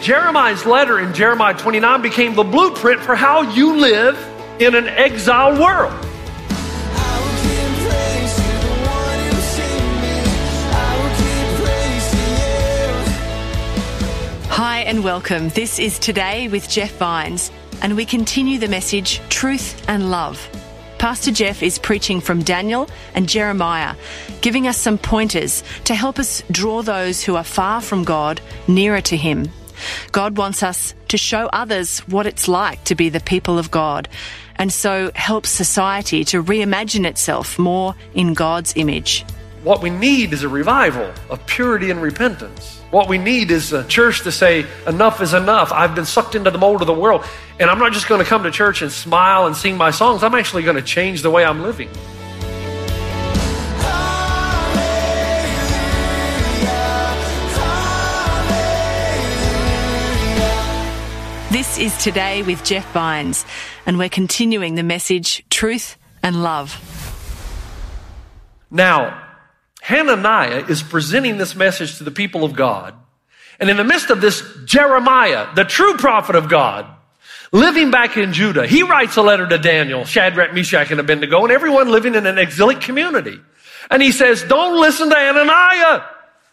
Jeremiah's letter in Jeremiah 29 became the blueprint for how you live in an exile world. Hi and welcome. This is Today with Jeff Vines, and we continue the message Truth and Love. Pastor Jeff is preaching from Daniel and Jeremiah, giving us some pointers to help us draw those who are far from God nearer to Him. God wants us to show others what it's like to be the people of God, and so help society to reimagine itself more in God's image. What we need is a revival of purity and repentance. What we need is a church to say, enough is enough. I've been sucked into the mold of the world. And I'm not just going to come to church and smile and sing my songs. I'm actually going to change the way I'm living. This is Today with Jeff Vines, and we're continuing the message Truth and Love. Now, Hananiah is presenting this message to the people of God. And in the midst of this, Jeremiah, the true prophet of God, living back in Judah, he writes a letter to Daniel, Shadrach, Meshach, and Abednego, and everyone living in an exilic community. And he says, don't listen to Hananiah.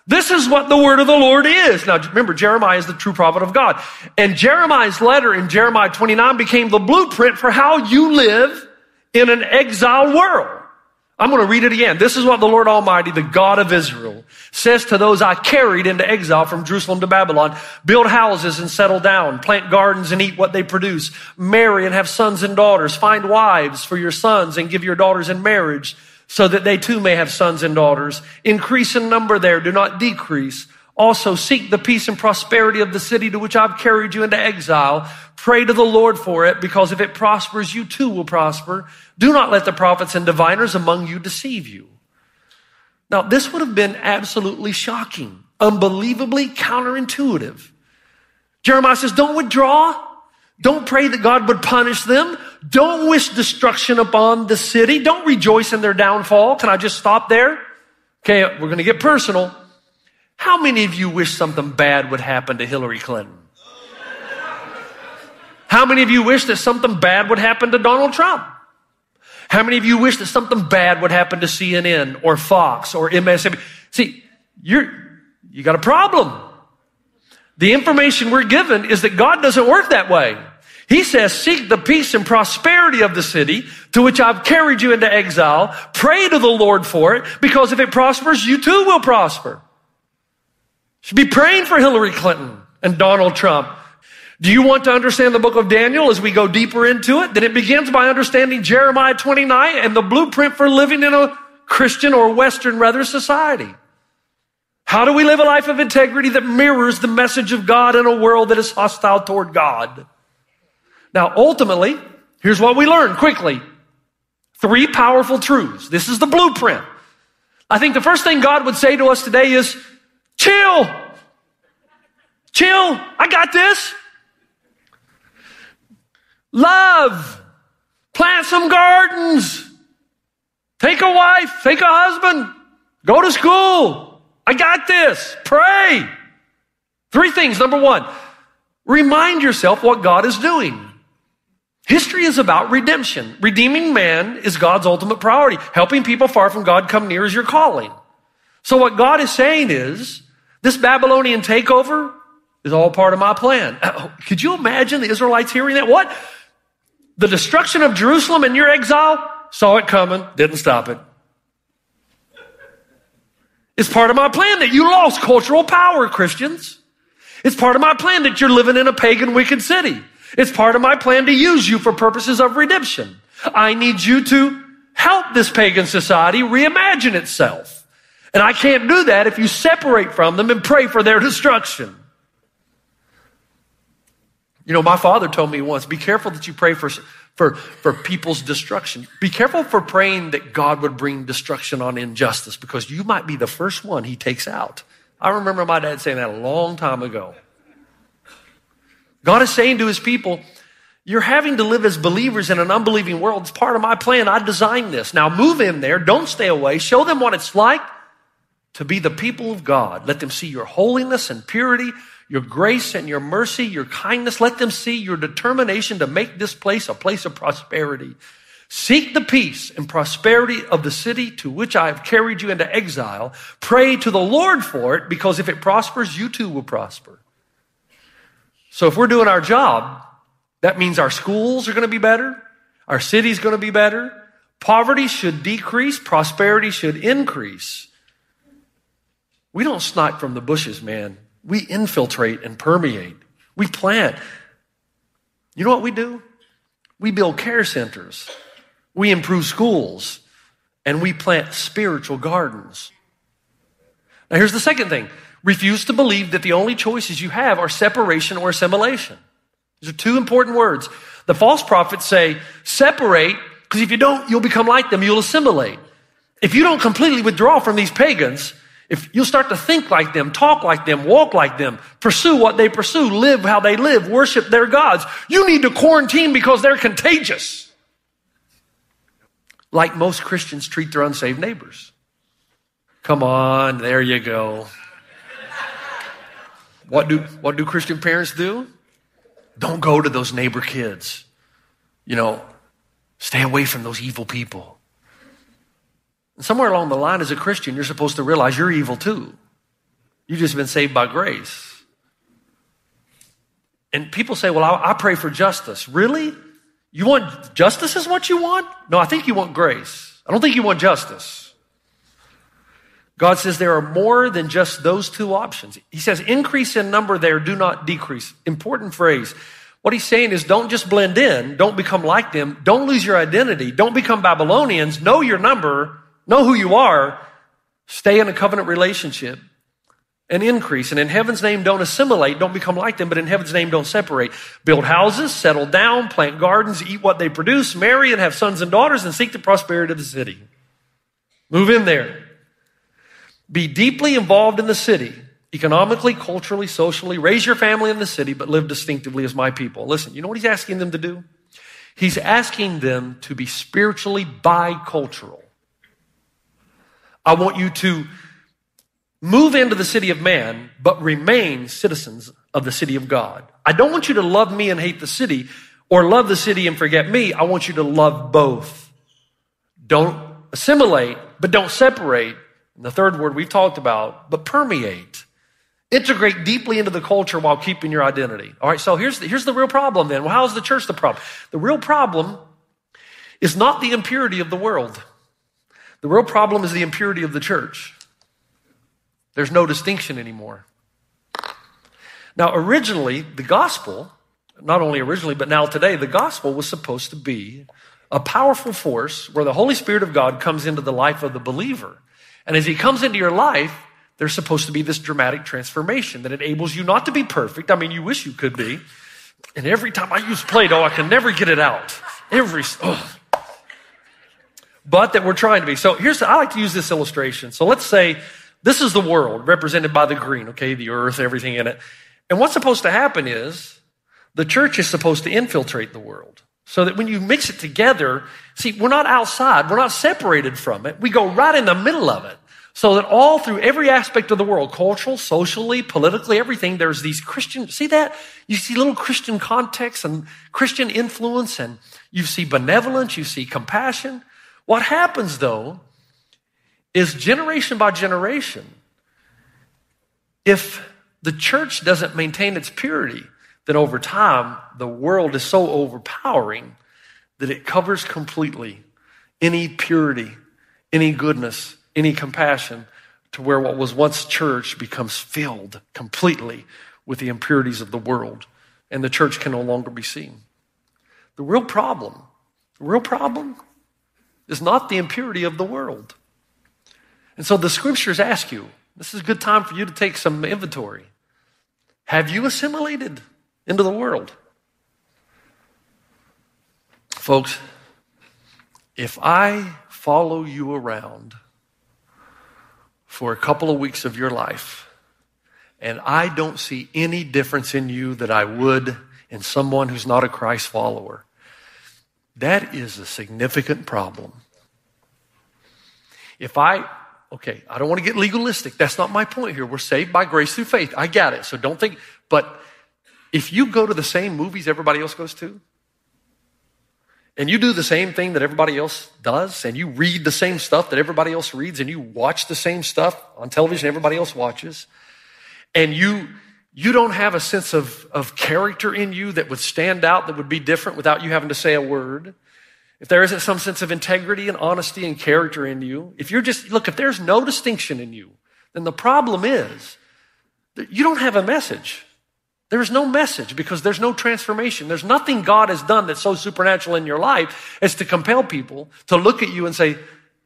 This is what the word of the Lord is. Now, remember, Jeremiah is the true prophet of God. And Jeremiah's letter in Jeremiah 29 became the blueprint for how you live in an exile world. I'm going to read it again. This is what the Lord Almighty, the God of Israel, says to those I carried into exile from Jerusalem to Babylon. Build houses and settle down. Plant gardens and eat what they produce. Marry and have sons and daughters. Find wives for your sons and give your daughters in marriage so that they too may have sons and daughters. Increase in number there. Do not decrease. Also seek the peace and prosperity of the city to which I've carried you into exile. Pray to the Lord for it because if it prospers, you too will prosper. Do not let the prophets and diviners among you deceive you. Now, this would have been absolutely shocking, unbelievably counterintuitive. Jeremiah says, don't withdraw. Don't pray that God would punish them. Don't wish destruction upon the city. Don't rejoice in their downfall. Can I just stop there? Okay, we're going to get personal. How many of you wish something bad would happen to Hillary Clinton? How many of you wish that something bad would happen to Donald Trump? How many of you wish that something bad would happen to CNN or Fox or MSNBC? See, you're, you got a problem. The information we're given is that God doesn't work that way. He says, seek the peace and prosperity of the city to which I've carried you into exile. Pray to the Lord for it because if it prospers, you too will prosper. Should be praying for Hillary Clinton and Donald Trump do you want to understand the book of Daniel as we go deeper into it? Then it begins by understanding Jeremiah 29 and the blueprint for living in a Christian or Western rather society. How do we live a life of integrity that mirrors the message of God in a world that is hostile toward God? Now, ultimately, here's what we learn quickly. Three powerful truths. This is the blueprint. I think the first thing God would say to us today is, chill. Chill. I got this. Love. Plant some gardens. Take a wife. Take a husband. Go to school. I got this. Pray. Three things. Number one, remind yourself what God is doing. History is about redemption. Redeeming man is God's ultimate priority. Helping people far from God come near is your calling. So what God is saying is, this Babylonian takeover is all part of my plan. Oh, could you imagine the Israelites hearing that? What? The destruction of Jerusalem and your exile, saw it coming, didn't stop it. It's part of my plan that you lost cultural power, Christians. It's part of my plan that you're living in a pagan, wicked city. It's part of my plan to use you for purposes of redemption. I need you to help this pagan society reimagine itself. And I can't do that if you separate from them and pray for their destruction. You know, my father told me once, be careful that you pray for, for, for people's destruction. Be careful for praying that God would bring destruction on injustice because you might be the first one he takes out. I remember my dad saying that a long time ago. God is saying to his people, you're having to live as believers in an unbelieving world. It's part of my plan. I designed this. Now move in there. Don't stay away. Show them what it's like to be the people of God. Let them see your holiness and purity, your grace and your mercy, your kindness. Let them see your determination to make this place a place of prosperity. Seek the peace and prosperity of the city to which I have carried you into exile. Pray to the Lord for it, because if it prospers, you too will prosper. So if we're doing our job, that means our schools are going to be better, our city's going to be better, poverty should decrease, prosperity should increase. We don't snipe from the bushes, man. We infiltrate and permeate. We plant. You know what we do? We build care centers. We improve schools. And we plant spiritual gardens. Now, here's the second thing refuse to believe that the only choices you have are separation or assimilation. These are two important words. The false prophets say, separate, because if you don't, you'll become like them, you'll assimilate. If you don't completely withdraw from these pagans, if you'll start to think like them, talk like them, walk like them, pursue what they pursue, live how they live, worship their gods, you need to quarantine because they're contagious. Like most Christians treat their unsaved neighbors. Come on, there you go. What do, what do Christian parents do? Don't go to those neighbor kids. You know, stay away from those evil people. And somewhere along the line, as a Christian, you're supposed to realize you're evil too. You've just been saved by grace. And people say, Well, I, I pray for justice. Really? You want justice is what you want? No, I think you want grace. I don't think you want justice. God says there are more than just those two options. He says, increase in number there, do not decrease. Important phrase. What he's saying is don't just blend in, don't become like them, don't lose your identity, don't become Babylonians, know your number, Know who you are. Stay in a covenant relationship and increase. And in heaven's name, don't assimilate, don't become like them, but in heaven's name, don't separate. Build houses, settle down, plant gardens, eat what they produce, marry and have sons and daughters, and seek the prosperity of the city. Move in there. Be deeply involved in the city, economically, culturally, socially. Raise your family in the city, but live distinctively as my people. Listen, you know what he's asking them to do? He's asking them to be spiritually bicultural. I want you to move into the city of man, but remain citizens of the city of God. I don't want you to love me and hate the city or love the city and forget me. I want you to love both. Don't assimilate, but don't separate. And the third word we've talked about, but permeate. Integrate deeply into the culture while keeping your identity. All right, so here's the, here's the real problem then. Well, how's the church the problem? The real problem is not the impurity of the world. The real problem is the impurity of the church. There's no distinction anymore. Now, originally, the gospel, not only originally, but now today, the gospel was supposed to be a powerful force where the Holy Spirit of God comes into the life of the believer. And as he comes into your life, there's supposed to be this dramatic transformation that enables you not to be perfect. I mean, you wish you could be. And every time I use Play Doh, I can never get it out. Every, but that we're trying to be. So here's, I like to use this illustration. So let's say this is the world represented by the green, okay, the earth, everything in it. And what's supposed to happen is the church is supposed to infiltrate the world. So that when you mix it together, see, we're not outside, we're not separated from it. We go right in the middle of it. So that all through every aspect of the world, cultural, socially, politically, everything, there's these Christian, see that? You see little Christian context and Christian influence and you see benevolence, you see compassion. What happens though is generation by generation, if the church doesn't maintain its purity, then over time, the world is so overpowering that it covers completely any purity, any goodness, any compassion to where what was once church becomes filled completely with the impurities of the world, and the church can no longer be seen. The real problem, the real problem is not the impurity of the world. And so the scriptures ask you this is a good time for you to take some inventory. Have you assimilated into the world? Folks, if I follow you around for a couple of weeks of your life and I don't see any difference in you that I would in someone who's not a Christ follower, that is a significant problem. If I, okay, I don't want to get legalistic. That's not my point here. We're saved by grace through faith. I got it. So don't think, but if you go to the same movies everybody else goes to, and you do the same thing that everybody else does, and you read the same stuff that everybody else reads, and you watch the same stuff on television everybody else watches, and you you don't have a sense of, of character in you that would stand out, that would be different without you having to say a word, if there isn't some sense of integrity and honesty and character in you, if you're just, look, if there's no distinction in you, then the problem is that you don't have a message. There's no message because there's no transformation. There's nothing God has done that's so supernatural in your life as to compel people to look at you and say,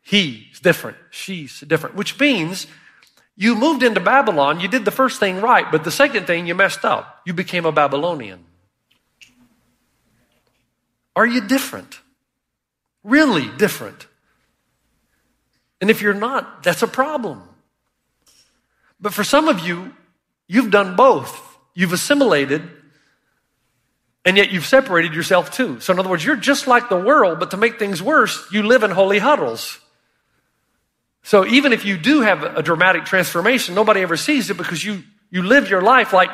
he's different, she's different, which means you moved into Babylon, you did the first thing right, but the second thing you messed up. You became a Babylonian. Are you different? Really different? And if you're not, that's a problem. But for some of you, you've done both. You've assimilated, and yet you've separated yourself too. So, in other words, you're just like the world, but to make things worse, you live in holy huddles. So even if you do have a dramatic transformation, nobody ever sees it because you, you live your life like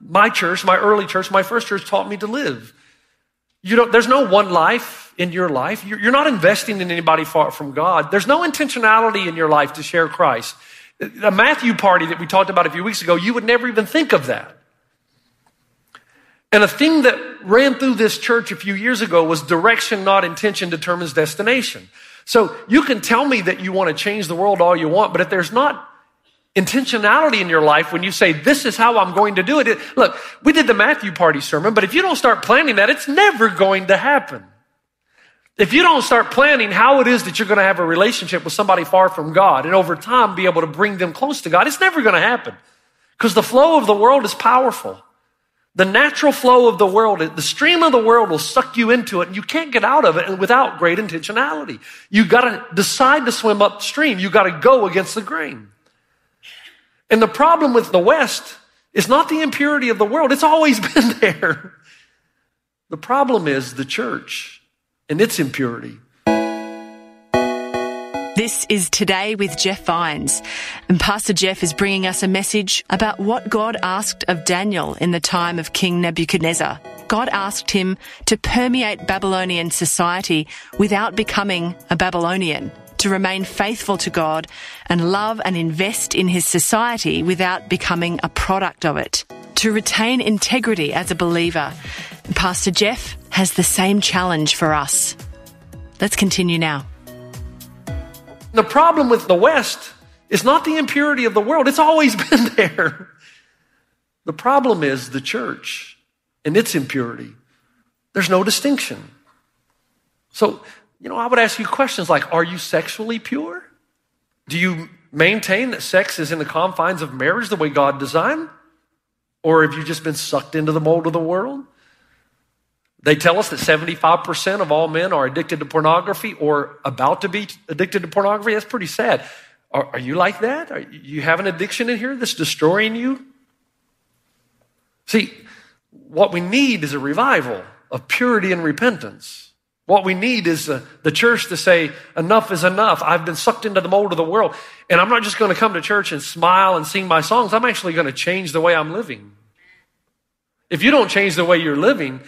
my church, my early church, my first church taught me to live. You don't, there's no one life in your life. You're, you're not investing in anybody far from God. There's no intentionality in your life to share Christ. The Matthew party that we talked about a few weeks ago, you would never even think of that. And a thing that ran through this church a few years ago was direction, not intention, determines destination. So you can tell me that you want to change the world all you want, but if there's not intentionality in your life when you say, this is how I'm going to do it, look, we did the Matthew party sermon, but if you don't start planning that, it's never going to happen. If you don't start planning how it is that you're going to have a relationship with somebody far from God and over time be able to bring them close to God, it's never going to happen. Because the flow of the world is powerful. The natural flow of the world, the stream of the world will suck you into it and you can't get out of it without great intentionality. You gotta decide to swim upstream. You gotta go against the grain. And the problem with the West is not the impurity of the world. It's always been there. The problem is the church and its impurity. This is Today with Jeff Vines, and Pastor Jeff is bringing us a message about what God asked of Daniel in the time of King Nebuchadnezzar. God asked him to permeate Babylonian society without becoming a Babylonian, to remain faithful to God and love and invest in his society without becoming a product of it, to retain integrity as a believer. Pastor Jeff has the same challenge for us. Let's continue now. The problem with the West is not the impurity of the world, it's always been there. The problem is the church and its impurity. There's no distinction. So, you know, I would ask you questions like Are you sexually pure? Do you maintain that sex is in the confines of marriage the way God designed? Or have you just been sucked into the mold of the world? They tell us that 75% of all men are addicted to pornography or about to be addicted to pornography. That's pretty sad. Are, are you like that? Are you have an addiction in here that's destroying you? See, what we need is a revival of purity and repentance. What we need is the church to say, enough is enough. I've been sucked into the mold of the world. And I'm not just going to come to church and smile and sing my songs. I'm actually going to change the way I'm living. If you don't change the way you're living,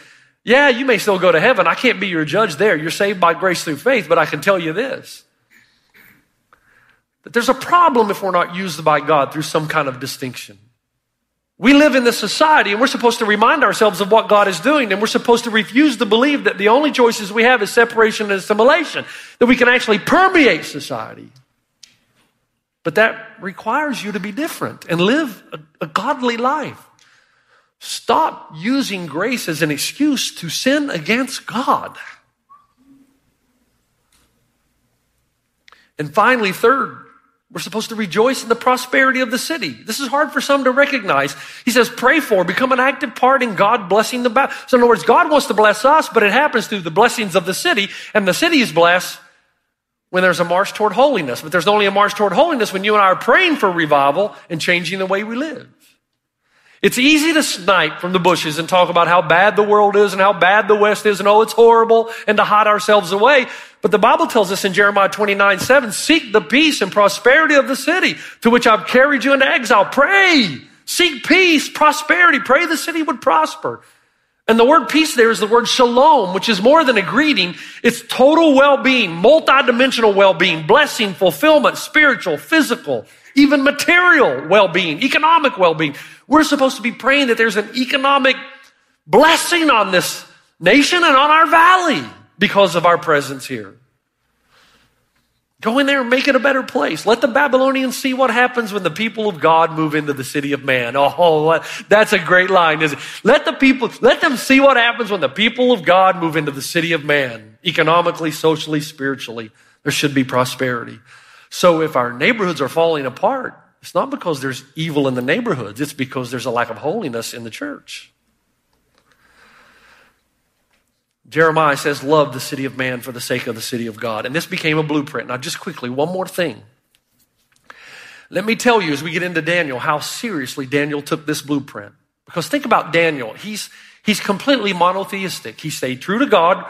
yeah, you may still go to heaven. I can't be your judge there. You're saved by grace through faith, but I can tell you this. That there's a problem if we're not used by God through some kind of distinction. We live in this society and we're supposed to remind ourselves of what God is doing and we're supposed to refuse to believe that the only choices we have is separation and assimilation, that we can actually permeate society. But that requires you to be different and live a, a godly life. Stop using grace as an excuse to sin against God. And finally, third, We're supposed to rejoice in the prosperity of the city. This is hard for some to recognize. He says, pray for, become an active part in God blessing the battle. So in other words, God wants to bless us, but it happens through the blessings of the city, and the city is blessed when there's a march toward holiness. But there's only a march toward holiness when you and I are praying for revival and changing the way we live. It's easy to snipe from the bushes and talk about how bad the world is and how bad the West is and oh, it's horrible and to hide ourselves away. But the Bible tells us in Jeremiah 29, 7, seek the peace and prosperity of the city to which I've carried you into exile. Pray. Seek peace, prosperity. Pray the city would prosper. And the word peace there is the word shalom, which is more than a greeting. It's total well-being, multidimensional well-being, blessing, fulfillment, spiritual, physical, even material well-being, economic well-being. We're supposed to be praying that there's an economic blessing on this nation and on our valley because of our presence here. Go in there and make it a better place. Let the Babylonians see what happens when the people of God move into the city of man. Oh, that's a great line, isn't it? Let the people, let them see what happens when the people of God move into the city of man. Economically, socially, spiritually, there should be prosperity. So if our neighborhoods are falling apart, it's not because there's evil in the neighborhoods, it's because there's a lack of holiness in the church. Jeremiah says, Love the city of man for the sake of the city of God. And this became a blueprint. Now, just quickly, one more thing. Let me tell you as we get into Daniel how seriously Daniel took this blueprint. Because think about Daniel. He's, he's completely monotheistic. He stayed true to God.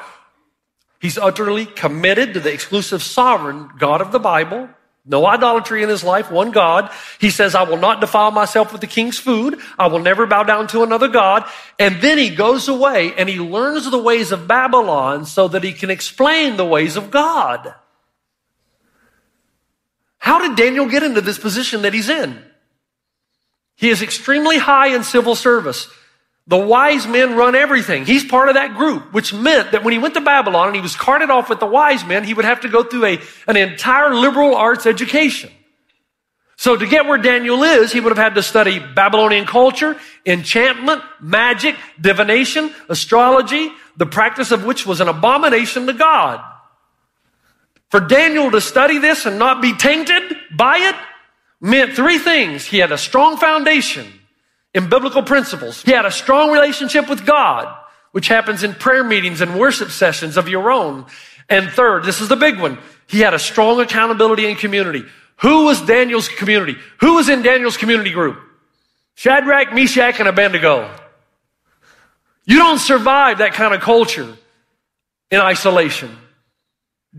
He's utterly committed to the exclusive sovereign God of the Bible. No idolatry in his life, one God. He says, I will not defile myself with the king's food. I will never bow down to another God. And then he goes away and he learns the ways of Babylon so that he can explain the ways of God. How did Daniel get into this position that he's in? He is extremely high in civil service. The wise men run everything. He's part of that group, which meant that when he went to Babylon and he was carted off with the wise men, he would have to go through a, an entire liberal arts education. So to get where Daniel is, he would have had to study Babylonian culture, enchantment, magic, divination, astrology, the practice of which was an abomination to God. For Daniel to study this and not be tainted by it meant three things. He had a strong foundation in biblical principles. He had a strong relationship with God, which happens in prayer meetings and worship sessions of your own. And third, this is the big one. He had a strong accountability in community. Who was Daniel's community? Who was in Daniel's community group? Shadrach, Meshach, and Abednego. You don't survive that kind of culture in isolation.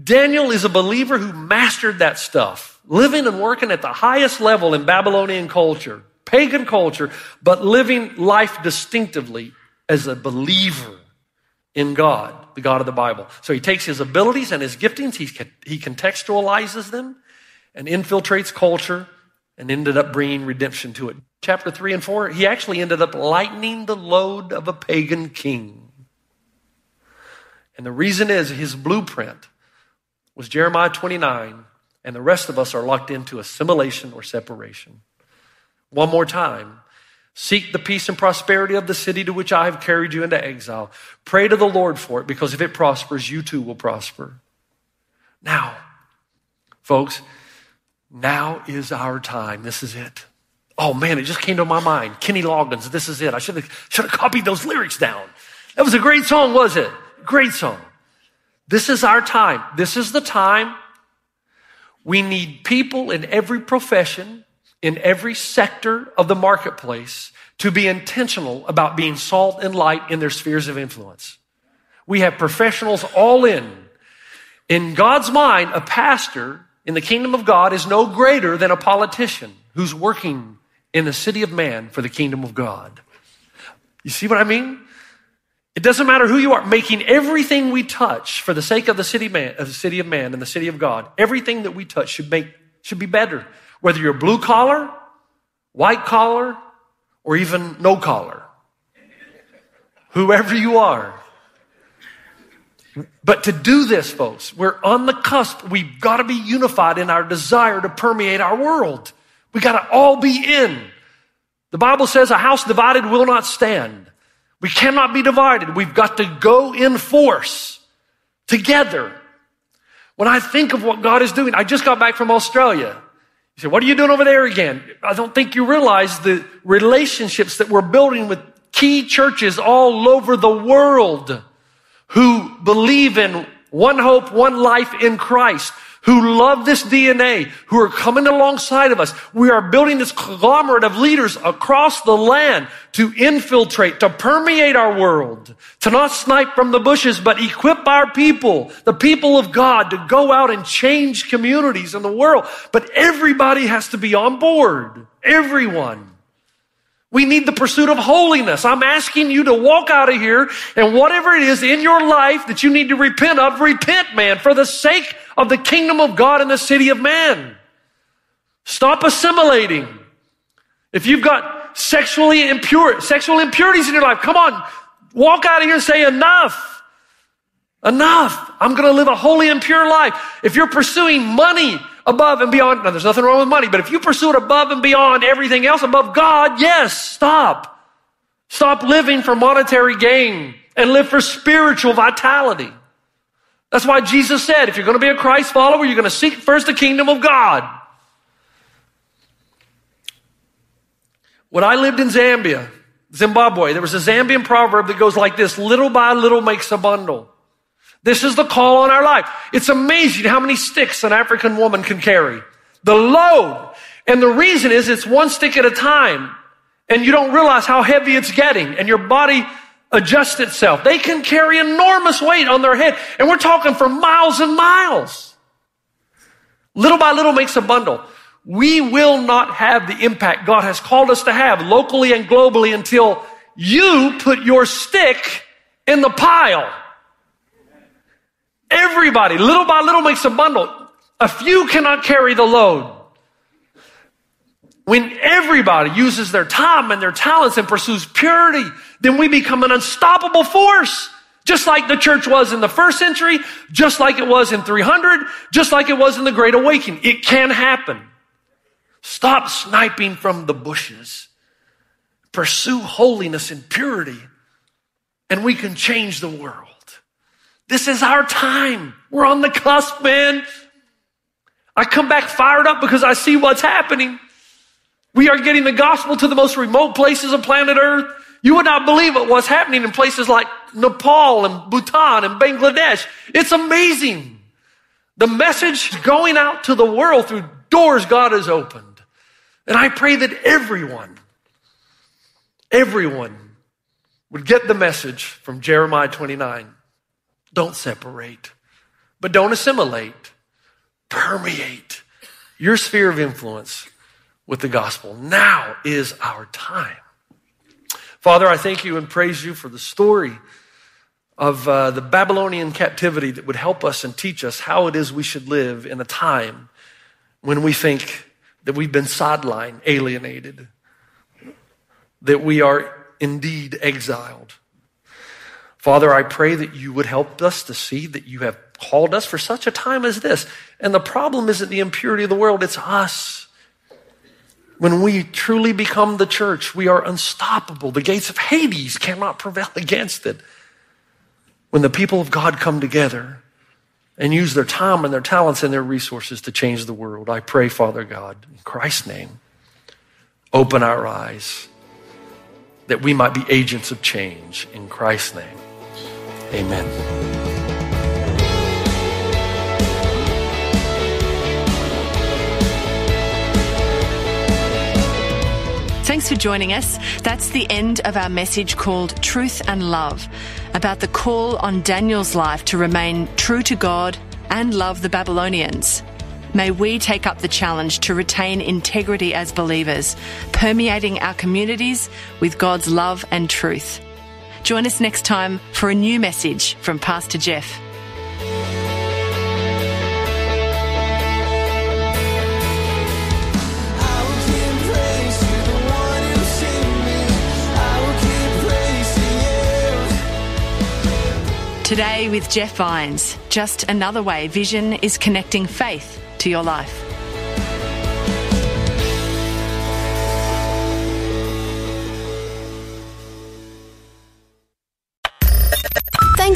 Daniel is a believer who mastered that stuff, living and working at the highest level in Babylonian culture pagan culture, but living life distinctively as a believer in God, the God of the Bible. So he takes his abilities and his giftings, he, he contextualizes them and infiltrates culture and ended up bringing redemption to it. Chapter 3 and 4, he actually ended up lightening the load of a pagan king. And the reason is his blueprint was Jeremiah 29, and the rest of us are locked into assimilation or separation. One more time. Seek the peace and prosperity of the city to which I have carried you into exile. Pray to the Lord for it because if it prospers, you too will prosper. Now, folks, now is our time. This is it. Oh man, it just came to my mind. Kenny Loggins, this is it. I should have, should have copied those lyrics down. That was a great song, was it? Great song. This is our time. This is the time we need people in every profession in every sector of the marketplace to be intentional about being salt and light in their spheres of influence. We have professionals all in. In God's mind, a pastor in the kingdom of God is no greater than a politician who's working in the city of man for the kingdom of God. You see what I mean? It doesn't matter who you are, making everything we touch for the sake of the city man, of the city of man and the city of God. Everything that we touch should make, should be better whether you're blue collar, white collar, or even no collar. Whoever you are. But to do this, folks, we're on the cusp. We've got to be unified in our desire to permeate our world. We got to all be in. The Bible says a house divided will not stand. We cannot be divided. We've got to go in force together. When I think of what God is doing, I just got back from Australia. You say, what are you doing over there again? I don't think you realize the relationships that we're building with key churches all over the world who believe in one hope, one life in Christ, who love this DNA, who are coming alongside of us. We are building this conglomerate of leaders across the land to infiltrate, to permeate our world, to not snipe from the bushes, but equip our people, the people of God, to go out and change communities in the world. But everybody has to be on board. Everyone. We need the pursuit of holiness. I'm asking you to walk out of here and whatever it is in your life that you need to repent of, repent, man, for the sake of the kingdom of God and the city of man. Stop assimilating. If you've got sexually impure, sexual impurities in your life, come on, walk out of here and say enough. Enough. I'm going to live a holy and pure life. If you're pursuing money above and beyond, now there's nothing wrong with money, but if you pursue it above and beyond everything else above God, yes, stop. Stop living for monetary gain and live for spiritual vitality. That's why Jesus said, if you're going to be a Christ follower, you're going to seek first the kingdom of God. When I lived in Zambia, Zimbabwe, there was a Zambian proverb that goes like this, little by little makes a bundle. This is the call on our life. It's amazing how many sticks an African woman can carry. The load. And the reason is it's one stick at a time. And you don't realize how heavy it's getting. And your body adjust itself. They can carry enormous weight on their head. And we're talking for miles and miles. Little by little makes a bundle. We will not have the impact God has called us to have locally and globally until you put your stick in the pile. Everybody, little by little makes a bundle. A few cannot carry the load. When everybody uses their time and their talents and pursues purity, then we become an unstoppable force. Just like the church was in the first century, just like it was in 300, just like it was in the Great Awakening. It can happen. Stop sniping from the bushes. Pursue holiness and purity, and we can change the world. This is our time. We're on the cusp, man. I come back fired up because I see what's happening. We are getting the gospel to the most remote places of planet Earth. You would not believe it what's happening in places like Nepal and Bhutan and Bangladesh. It's amazing. The message going out to the world through doors God has opened. And I pray that everyone, everyone would get the message from Jeremiah 29. Don't separate, but don't assimilate. Permeate your sphere of influence with the gospel. Now is our time. Father, I thank you and praise you for the story of uh, the Babylonian captivity that would help us and teach us how it is we should live in a time when we think that we've been sidelined, alienated, that we are indeed exiled. Father, I pray that you would help us to see that you have called us for such a time as this. And the problem isn't the impurity of the world, it's us. When we truly become the church, we are unstoppable. The gates of Hades cannot prevail against it. When the people of God come together and use their time and their talents and their resources to change the world, I pray, Father God, in Christ's name, open our eyes that we might be agents of change. In Christ's name, amen. Thanks for joining us. That's the end of our message called Truth and Love about the call on Daniel's life to remain true to God and love the Babylonians. May we take up the challenge to retain integrity as believers, permeating our communities with God's love and truth. Join us next time for a new message from Pastor Jeff. Today with Jeff Vines, just another way Vision is connecting faith to your life.